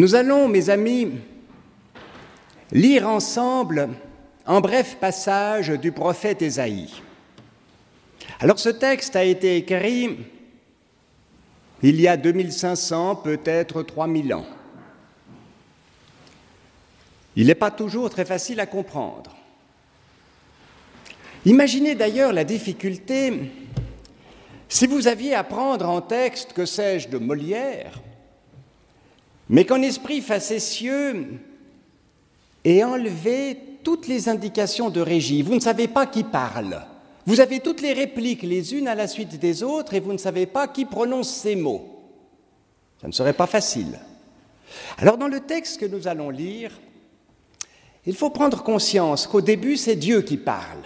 Nous allons, mes amis, lire ensemble un bref passage du prophète Ésaïe. Alors ce texte a été écrit il y a 2500, peut-être 3000 ans. Il n'est pas toujours très facile à comprendre. Imaginez d'ailleurs la difficulté si vous aviez à prendre en texte, que sais-je, de Molière, mais qu'en esprit facétieux et enlevé toutes les indications de régie. Vous ne savez pas qui parle. Vous avez toutes les répliques les unes à la suite des autres et vous ne savez pas qui prononce ces mots. Ça ne serait pas facile. Alors dans le texte que nous allons lire, il faut prendre conscience qu'au début, c'est Dieu qui parle.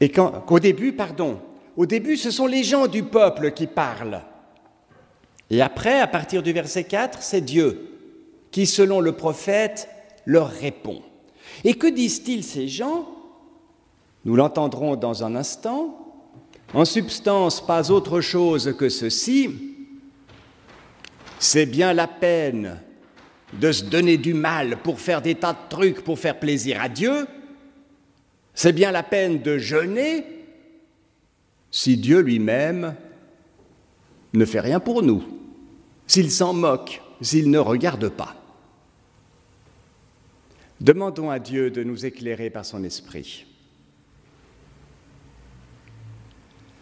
Et qu'au début, pardon, au début, ce sont les gens du peuple qui parlent. Et après, à partir du verset 4, c'est Dieu qui, selon le prophète, leur répond. Et que disent-ils ces gens? Nous l'entendrons dans un instant. En substance, pas autre chose que ceci. C'est bien la peine de se donner du mal pour faire des tas de trucs pour faire plaisir à Dieu. C'est bien la peine de jeûner si Dieu lui-même ne fait rien pour nous, s'il s'en moque, s'il ne regarde pas. Demandons à Dieu de nous éclairer par son esprit.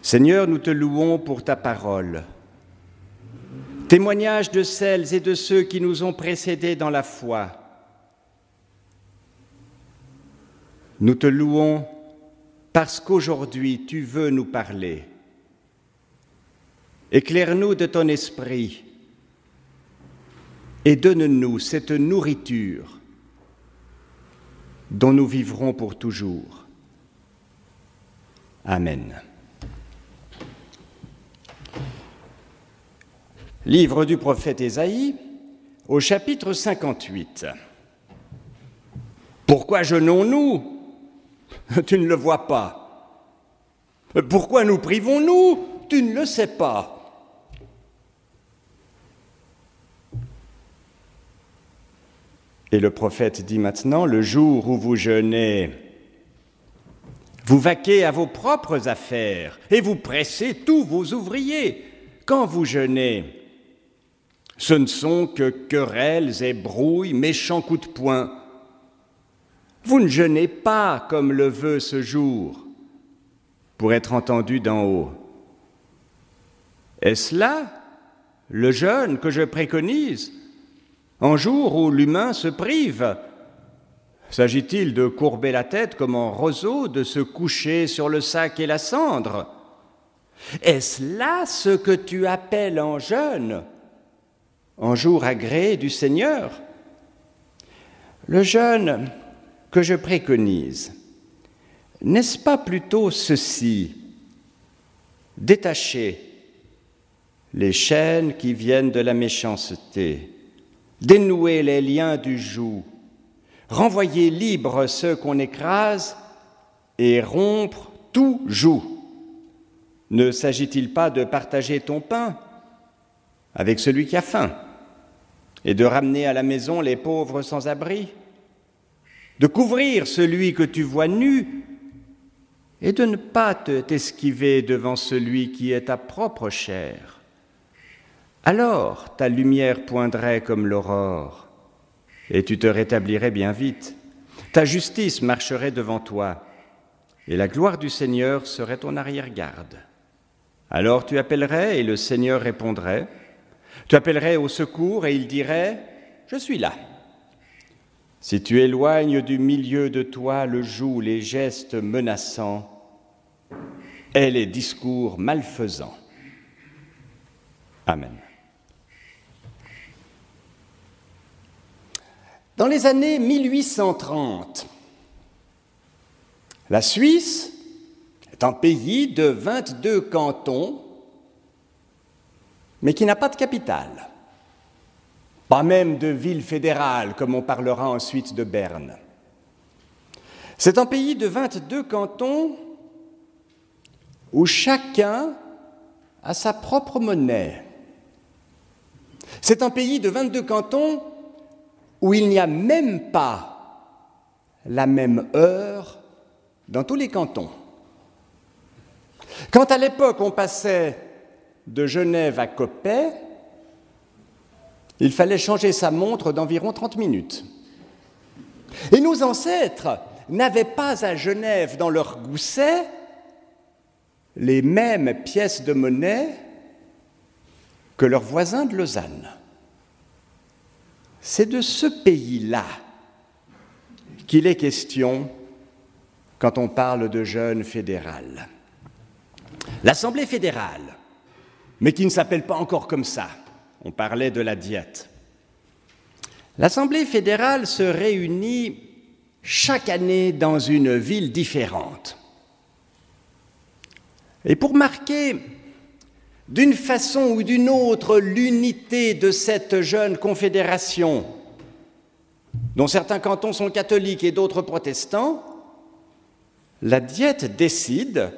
Seigneur, nous te louons pour ta parole. Témoignage de celles et de ceux qui nous ont précédés dans la foi. Nous te louons parce qu'aujourd'hui tu veux nous parler. Éclaire-nous de ton esprit et donne-nous cette nourriture dont nous vivrons pour toujours. Amen. Livre du prophète Ésaïe au chapitre 58. Pourquoi jeûnons-nous? Tu ne le vois pas. Pourquoi nous privons-nous? Tu ne le sais pas. Et le prophète dit maintenant, le jour où vous jeûnez, vous vaquez à vos propres affaires et vous pressez tous vos ouvriers. Quand vous jeûnez, ce ne sont que querelles et brouilles, méchants coups de poing. Vous ne jeûnez pas comme le veut ce jour pour être entendu d'en haut. Est-ce là le jeûne que je préconise en jour où l'humain se prive S'agit-il de courber la tête comme un roseau, de se coucher sur le sac et la cendre? Est-ce là ce que tu appelles en jeûne, en jour agréé du Seigneur? Le jeûne que je préconise, n'est-ce pas plutôt ceci? Détacher les chaînes qui viennent de la méchanceté, dénouer les liens du joug, renvoyer libres ceux qu'on écrase et rompre tout joug. Ne s'agit-il pas de partager ton pain avec celui qui a faim et de ramener à la maison les pauvres sans abri, de couvrir celui que tu vois nu et de ne pas t'esquiver devant celui qui est ta propre chair alors ta lumière poindrait comme l'aurore, et tu te rétablirais bien vite. Ta justice marcherait devant toi, et la gloire du Seigneur serait ton arrière-garde. Alors tu appellerais, et le Seigneur répondrait. Tu appellerais au secours, et il dirait, Je suis là. Si tu éloignes du milieu de toi le joug, les gestes menaçants, et les discours malfaisants. Amen. Dans les années 1830, la Suisse est un pays de 22 cantons, mais qui n'a pas de capitale, pas même de ville fédérale, comme on parlera ensuite de Berne. C'est un pays de 22 cantons où chacun a sa propre monnaie. C'est un pays de 22 cantons où il n'y a même pas la même heure dans tous les cantons. Quand à l'époque on passait de Genève à Coppet, il fallait changer sa montre d'environ 30 minutes. Et nos ancêtres n'avaient pas à Genève dans leur gousset les mêmes pièces de monnaie que leurs voisins de Lausanne. C'est de ce pays-là qu'il est question quand on parle de jeûne fédéral. L'Assemblée fédérale, mais qui ne s'appelle pas encore comme ça, on parlait de la diète. L'Assemblée fédérale se réunit chaque année dans une ville différente. Et pour marquer d'une façon ou d'une autre l'unité de cette jeune confédération, dont certains cantons sont catholiques et d'autres protestants, la diète décide,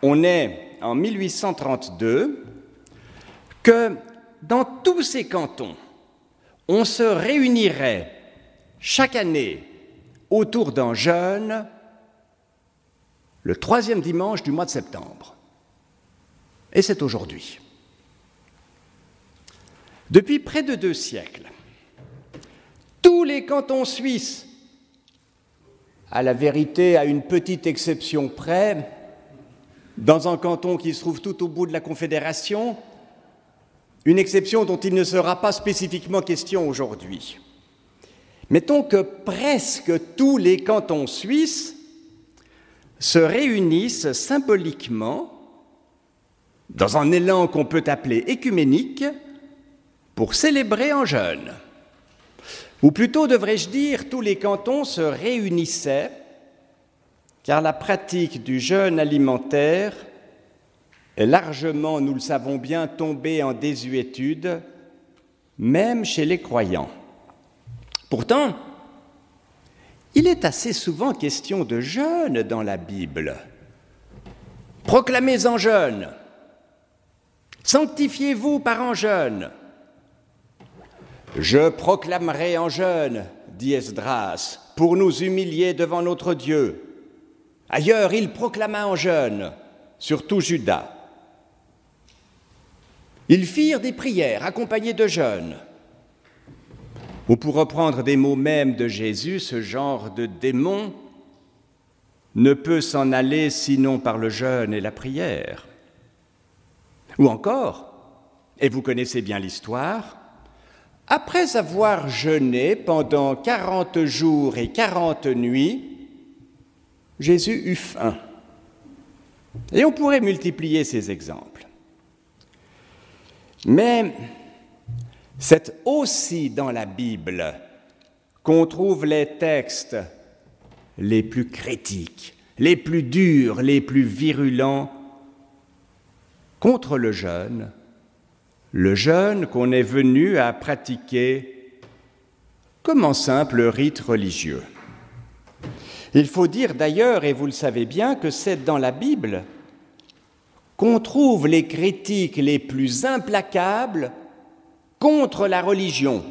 on est en 1832, que dans tous ces cantons, on se réunirait chaque année autour d'un jeûne le troisième dimanche du mois de septembre. Et c'est aujourd'hui. Depuis près de deux siècles, tous les cantons suisses, à la vérité, à une petite exception près, dans un canton qui se trouve tout au bout de la Confédération, une exception dont il ne sera pas spécifiquement question aujourd'hui. Mettons que presque tous les cantons suisses se réunissent symboliquement dans un élan qu'on peut appeler écuménique pour célébrer en jeûne. Ou plutôt, devrais-je dire, tous les cantons se réunissaient car la pratique du jeûne alimentaire est largement, nous le savons bien, tombée en désuétude, même chez les croyants. Pourtant, il est assez souvent question de jeûne dans la Bible. Proclamez en jeûne. Sanctifiez-vous par en jeûne. Je proclamerai en jeûne, dit Esdras, pour nous humilier devant notre Dieu. Ailleurs, il proclama en jeûne, surtout Judas. Ils firent des prières accompagnées de jeûnes. Ou pour reprendre des mots mêmes de Jésus, ce genre de démon ne peut s'en aller sinon par le jeûne et la prière. Ou encore, et vous connaissez bien l'histoire, après avoir jeûné pendant quarante jours et quarante nuits, Jésus eut faim. Et on pourrait multiplier ces exemples. Mais c'est aussi dans la Bible qu'on trouve les textes les plus critiques, les plus durs, les plus virulents contre le jeûne, le jeûne qu'on est venu à pratiquer comme un simple rite religieux. Il faut dire d'ailleurs, et vous le savez bien, que c'est dans la Bible qu'on trouve les critiques les plus implacables contre la religion,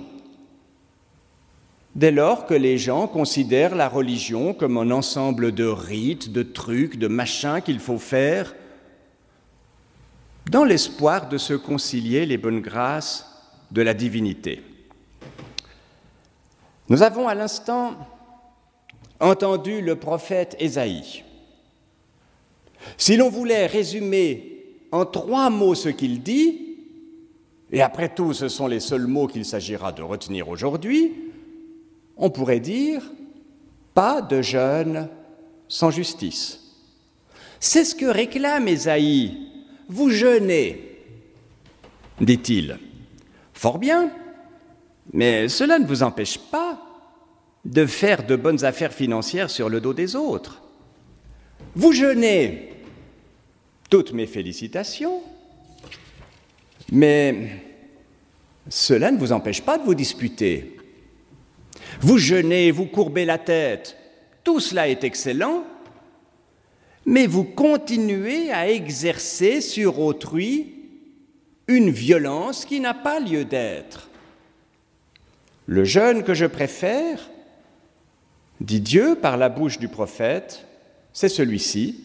dès lors que les gens considèrent la religion comme un ensemble de rites, de trucs, de machins qu'il faut faire, dans l'espoir de se concilier les bonnes grâces de la divinité. Nous avons à l'instant entendu le prophète Ésaïe. Si l'on voulait résumer en trois mots ce qu'il dit, et après tout ce sont les seuls mots qu'il s'agira de retenir aujourd'hui, on pourrait dire pas de jeûne sans justice. C'est ce que réclame Ésaïe. Vous jeûnez, dit-il. Fort bien, mais cela ne vous empêche pas de faire de bonnes affaires financières sur le dos des autres. Vous jeûnez, toutes mes félicitations, mais cela ne vous empêche pas de vous disputer. Vous jeûnez, vous courbez la tête, tout cela est excellent, mais vous continuez à exercer sur autrui une violence qui n'a pas lieu d'être. Le jeûne que je préfère, dit Dieu par la bouche du prophète, c'est celui-ci.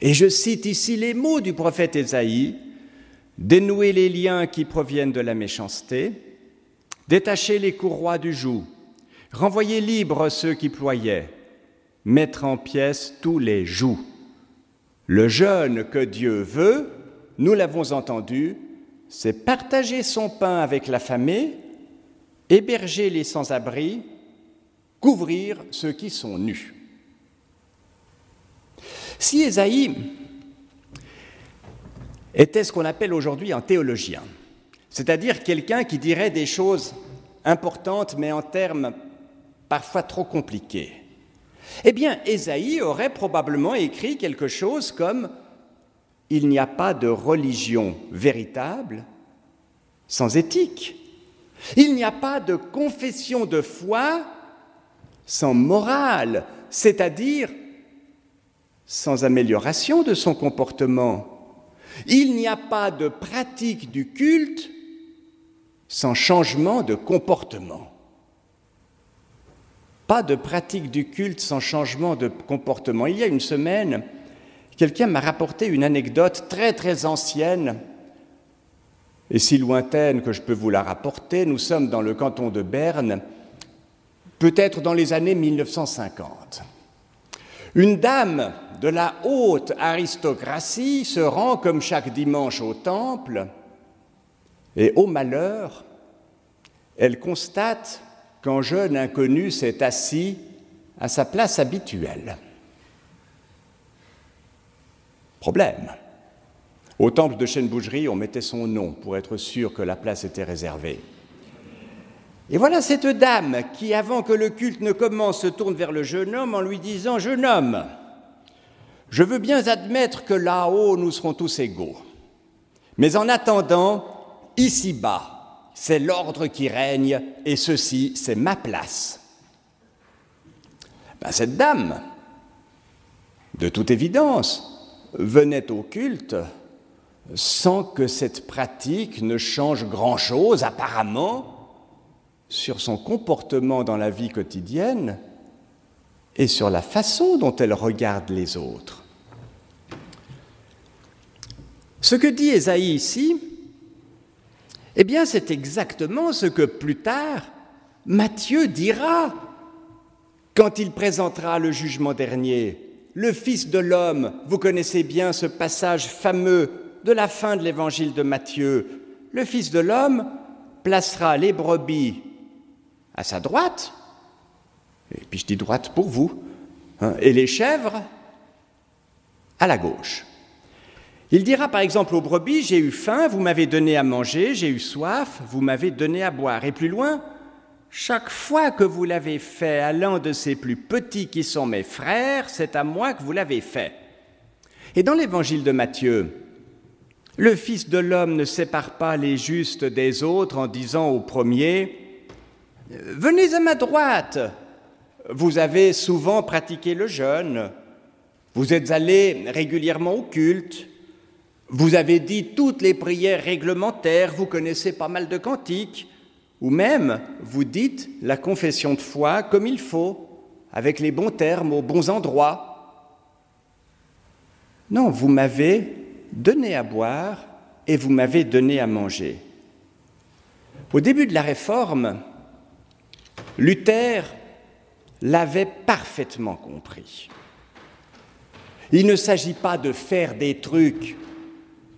Et je cite ici les mots du prophète Ésaïe, dénouer les liens qui proviennent de la méchanceté, détacher les courroies du joug, renvoyer libres ceux qui ployaient, mettre en pièces tous les jougs. Le jeûne que Dieu veut, nous l'avons entendu, c'est partager son pain avec l'affamé, héberger les sans-abri, couvrir ceux qui sont nus. Si Ésaïe était ce qu'on appelle aujourd'hui un théologien, c'est-à-dire quelqu'un qui dirait des choses importantes mais en termes parfois trop compliqués, eh bien, Ésaïe aurait probablement écrit quelque chose comme Il n'y a pas de religion véritable sans éthique. Il n'y a pas de confession de foi sans morale, c'est-à-dire sans amélioration de son comportement. Il n'y a pas de pratique du culte sans changement de comportement. Pas de pratique du culte sans changement de comportement. Il y a une semaine, quelqu'un m'a rapporté une anecdote très très ancienne et si lointaine que je peux vous la rapporter. Nous sommes dans le canton de Berne, peut-être dans les années 1950. Une dame de la haute aristocratie se rend comme chaque dimanche au temple et au malheur, elle constate qu'un jeune inconnu s'est assis à sa place habituelle. Problème. Au temple de Chêne-Bougerie, on mettait son nom pour être sûr que la place était réservée. Et voilà cette dame qui, avant que le culte ne commence, se tourne vers le jeune homme en lui disant Jeune homme, je veux bien admettre que là-haut, nous serons tous égaux. Mais en attendant, ici-bas, c'est l'ordre qui règne et ceci, c'est ma place. Ben, cette dame, de toute évidence, venait au culte sans que cette pratique ne change grand-chose apparemment sur son comportement dans la vie quotidienne et sur la façon dont elle regarde les autres. Ce que dit Ésaïe ici, eh bien, c'est exactement ce que plus tard Matthieu dira quand il présentera le jugement dernier. Le Fils de l'homme, vous connaissez bien ce passage fameux de la fin de l'évangile de Matthieu. Le Fils de l'homme placera les brebis à sa droite, et puis je dis droite pour vous, hein, et les chèvres à la gauche. Il dira par exemple aux brebis, j'ai eu faim, vous m'avez donné à manger, j'ai eu soif, vous m'avez donné à boire. Et plus loin, chaque fois que vous l'avez fait à l'un de ces plus petits qui sont mes frères, c'est à moi que vous l'avez fait. Et dans l'évangile de Matthieu, le Fils de l'homme ne sépare pas les justes des autres en disant au premier, Venez à ma droite, vous avez souvent pratiqué le jeûne, vous êtes allé régulièrement au culte, vous avez dit toutes les prières réglementaires, vous connaissez pas mal de cantiques, ou même vous dites la confession de foi comme il faut, avec les bons termes, aux bons endroits. Non, vous m'avez donné à boire et vous m'avez donné à manger. Au début de la réforme, Luther l'avait parfaitement compris. Il ne s'agit pas de faire des trucs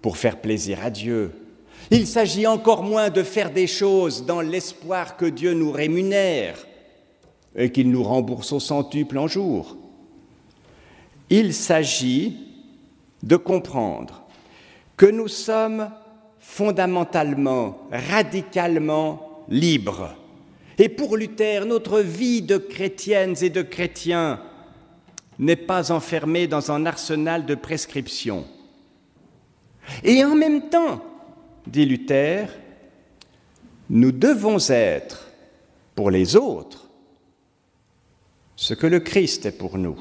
pour faire plaisir à Dieu. Il s'agit encore moins de faire des choses dans l'espoir que Dieu nous rémunère et qu'il nous rembourse au centuple en jour. Il s'agit de comprendre que nous sommes fondamentalement, radicalement libres. Et pour Luther, notre vie de chrétiennes et de chrétiens n'est pas enfermée dans un arsenal de prescriptions. Et en même temps, dit Luther, nous devons être pour les autres ce que le Christ est pour nous.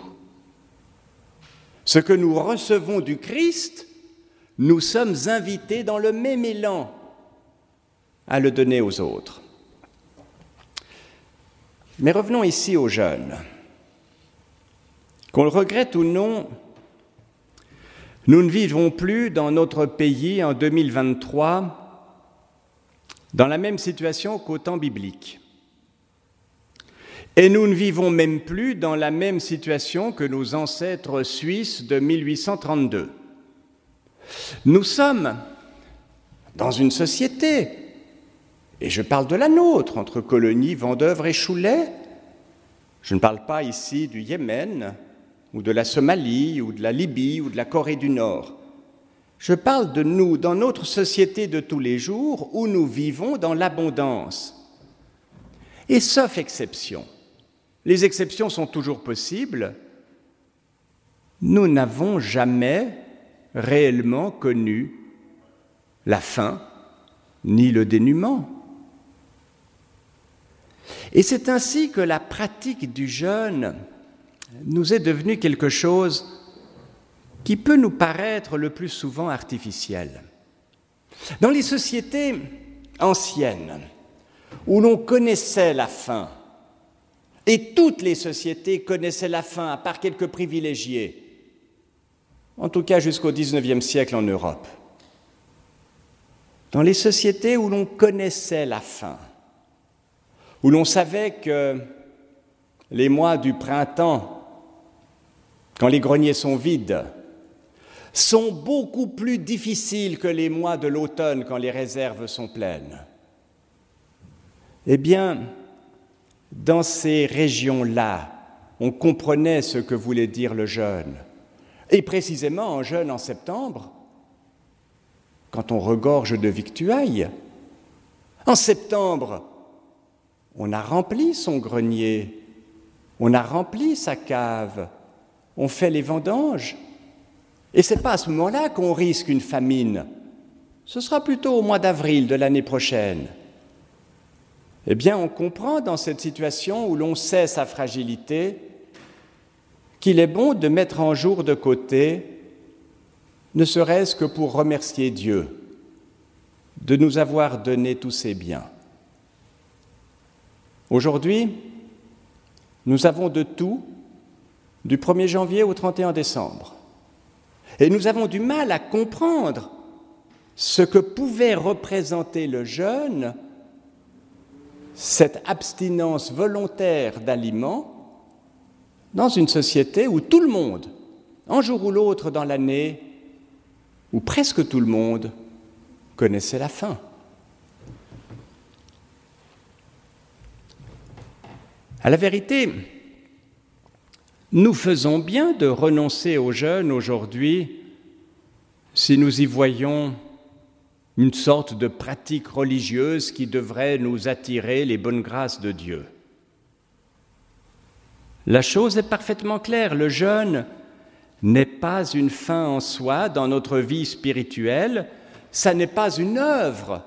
Ce que nous recevons du Christ, nous sommes invités dans le même élan à le donner aux autres. Mais revenons ici aux jeunes. Qu'on le regrette ou non, nous ne vivons plus dans notre pays en 2023 dans la même situation qu'au temps biblique. Et nous ne vivons même plus dans la même situation que nos ancêtres suisses de 1832. Nous sommes dans une société, et je parle de la nôtre, entre colonies, Vendœuvre et Choulet. Je ne parle pas ici du Yémen, ou de la Somalie, ou de la Libye, ou de la Corée du Nord. Je parle de nous dans notre société de tous les jours où nous vivons dans l'abondance. Et sauf exception, les exceptions sont toujours possibles, nous n'avons jamais réellement connu la faim ni le dénuement. Et c'est ainsi que la pratique du jeûne nous est devenue quelque chose qui peut nous paraître le plus souvent artificiel. Dans les sociétés anciennes, où l'on connaissait la faim, et toutes les sociétés connaissaient la faim, à part quelques privilégiés, en tout cas jusqu'au XIXe siècle en Europe. Dans les sociétés où l'on connaissait la faim, où l'on savait que les mois du printemps, quand les greniers sont vides, sont beaucoup plus difficiles que les mois de l'automne quand les réserves sont pleines. Eh bien, dans ces régions-là, on comprenait ce que voulait dire le jeûne. Et précisément en jeûne en septembre, quand on regorge de victuailles, en septembre, on a rempli son grenier, on a rempli sa cave, on fait les vendanges. Et ce n'est pas à ce moment-là qu'on risque une famine. Ce sera plutôt au mois d'avril de l'année prochaine. Eh bien, on comprend dans cette situation où l'on sait sa fragilité qu'il est bon de mettre en jour de côté, ne serait-ce que pour remercier Dieu de nous avoir donné tous ces biens. Aujourd'hui, nous avons de tout du 1er janvier au 31 décembre. Et nous avons du mal à comprendre ce que pouvait représenter le jeûne, cette abstinence volontaire d'aliments, dans une société où tout le monde, un jour ou l'autre dans l'année, où presque tout le monde connaissait la faim. À la vérité, nous faisons bien de renoncer aux jeunes aujourd'hui si nous y voyons une sorte de pratique religieuse qui devrait nous attirer les bonnes grâces de Dieu. La chose est parfaitement claire, le jeûne n'est pas une fin en soi dans notre vie spirituelle, ça n'est pas une œuvre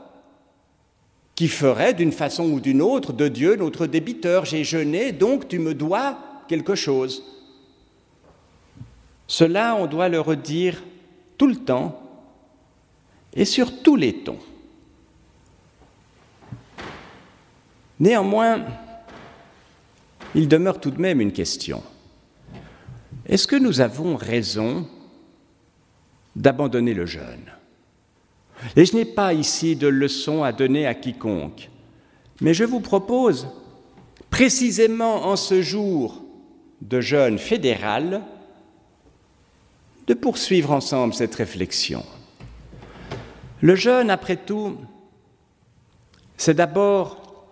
qui ferait d'une façon ou d'une autre de Dieu notre débiteur. J'ai jeûné, donc tu me dois quelque chose. Cela, on doit le redire tout le temps et sur tous les tons. Néanmoins, il demeure tout de même une question. Est-ce que nous avons raison d'abandonner le jeûne? Et je n'ai pas ici de leçon à donner à quiconque, mais je vous propose, précisément en ce jour de jeûne fédéral, de poursuivre ensemble cette réflexion. Le jeûne, après tout, c'est d'abord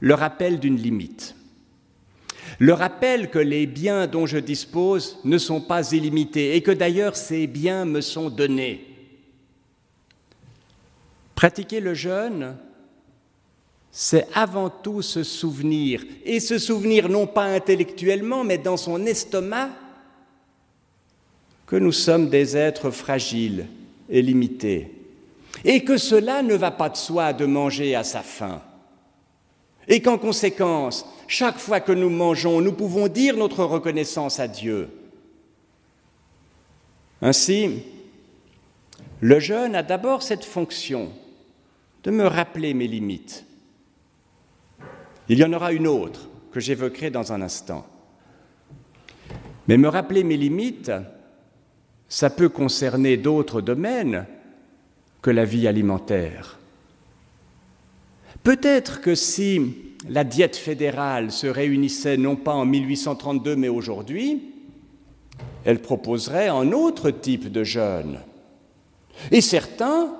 le rappel d'une limite. Le rappel que les biens dont je dispose ne sont pas illimités et que d'ailleurs ces biens me sont donnés. Pratiquer le jeûne, c'est avant tout se souvenir, et se souvenir non pas intellectuellement, mais dans son estomac, que nous sommes des êtres fragiles et limités, et que cela ne va pas de soi de manger à sa faim, et qu'en conséquence, chaque fois que nous mangeons, nous pouvons dire notre reconnaissance à Dieu. Ainsi, Le jeûne a d'abord cette fonction de me rappeler mes limites. Il y en aura une autre que j'évoquerai dans un instant. Mais me rappeler mes limites, ça peut concerner d'autres domaines que la vie alimentaire. Peut-être que si la diète fédérale se réunissait non pas en 1832 mais aujourd'hui, elle proposerait un autre type de jeûne. Et certains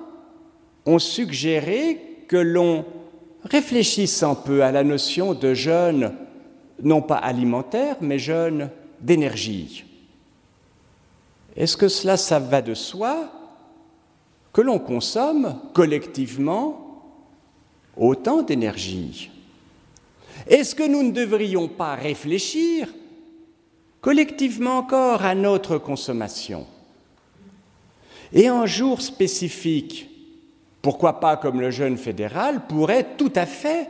ont suggéré que l'on réfléchisse un peu à la notion de jeûne, non pas alimentaire, mais jeûne d'énergie. Est-ce que cela, ça va de soi que l'on consomme collectivement autant d'énergie? Est-ce que nous ne devrions pas réfléchir collectivement encore à notre consommation? Et un jour spécifique, pourquoi pas comme le jeûne fédéral, pourrait tout à fait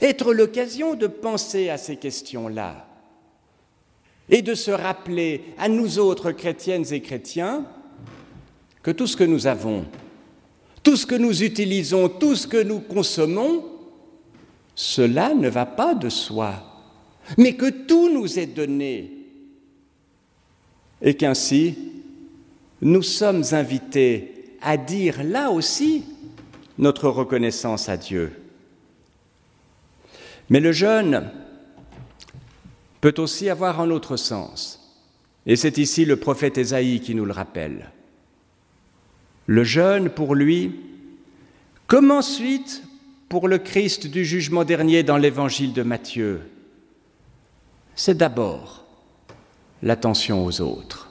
être l'occasion de penser à ces questions-là et de se rappeler à nous autres chrétiennes et chrétiens que tout ce que nous avons, tout ce que nous utilisons, tout ce que nous consommons, cela ne va pas de soi, mais que tout nous est donné et qu'ainsi nous sommes invités à dire là aussi notre reconnaissance à Dieu. Mais le jeûne peut aussi avoir un autre sens. Et c'est ici le prophète Ésaïe qui nous le rappelle. Le jeûne, pour lui, comme ensuite pour le Christ du jugement dernier dans l'évangile de Matthieu, c'est d'abord l'attention aux autres.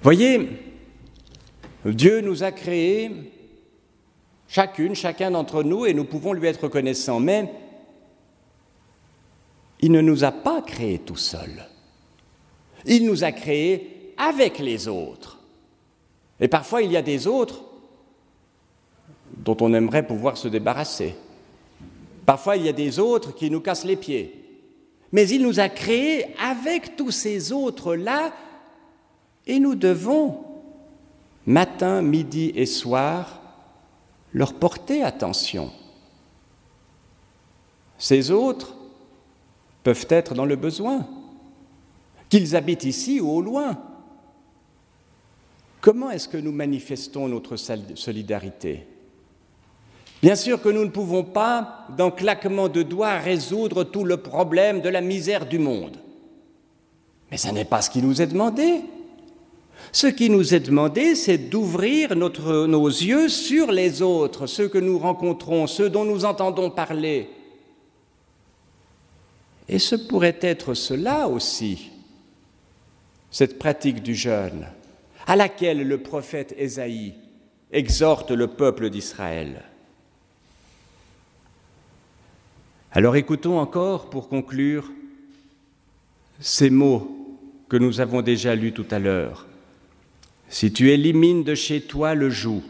Voyez, Dieu nous a créés, chacune, chacun d'entre nous, et nous pouvons lui être reconnaissants, mais il ne nous a pas créés tout seuls. Il nous a créés avec les autres. Et parfois, il y a des autres dont on aimerait pouvoir se débarrasser. Parfois, il y a des autres qui nous cassent les pieds. Mais il nous a créés avec tous ces autres-là et nous devons, matin, midi et soir, leur porter attention. Ces autres, peuvent être dans le besoin, qu'ils habitent ici ou au loin. Comment est-ce que nous manifestons notre solidarité? Bien sûr que nous ne pouvons pas, d'un claquement de doigts, résoudre tout le problème de la misère du monde. Mais ce n'est pas ce qui nous est demandé. Ce qui nous est demandé, c'est d'ouvrir nos yeux sur les autres, ceux que nous rencontrons, ceux dont nous entendons parler, et ce pourrait être cela aussi, cette pratique du jeûne, à laquelle le prophète Ésaïe exhorte le peuple d'Israël. Alors écoutons encore, pour conclure, ces mots que nous avons déjà lus tout à l'heure. Si tu élimines de chez toi le joug,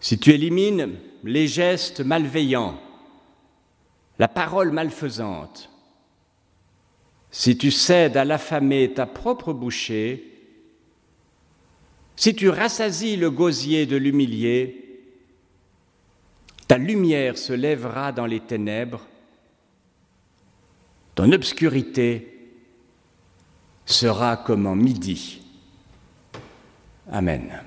si tu élimines les gestes malveillants, la parole malfaisante. Si tu cèdes à l'affamer ta propre bouchée, si tu rassasies le gosier de l'humilié, ta lumière se lèvera dans les ténèbres, ton obscurité sera comme en midi. Amen.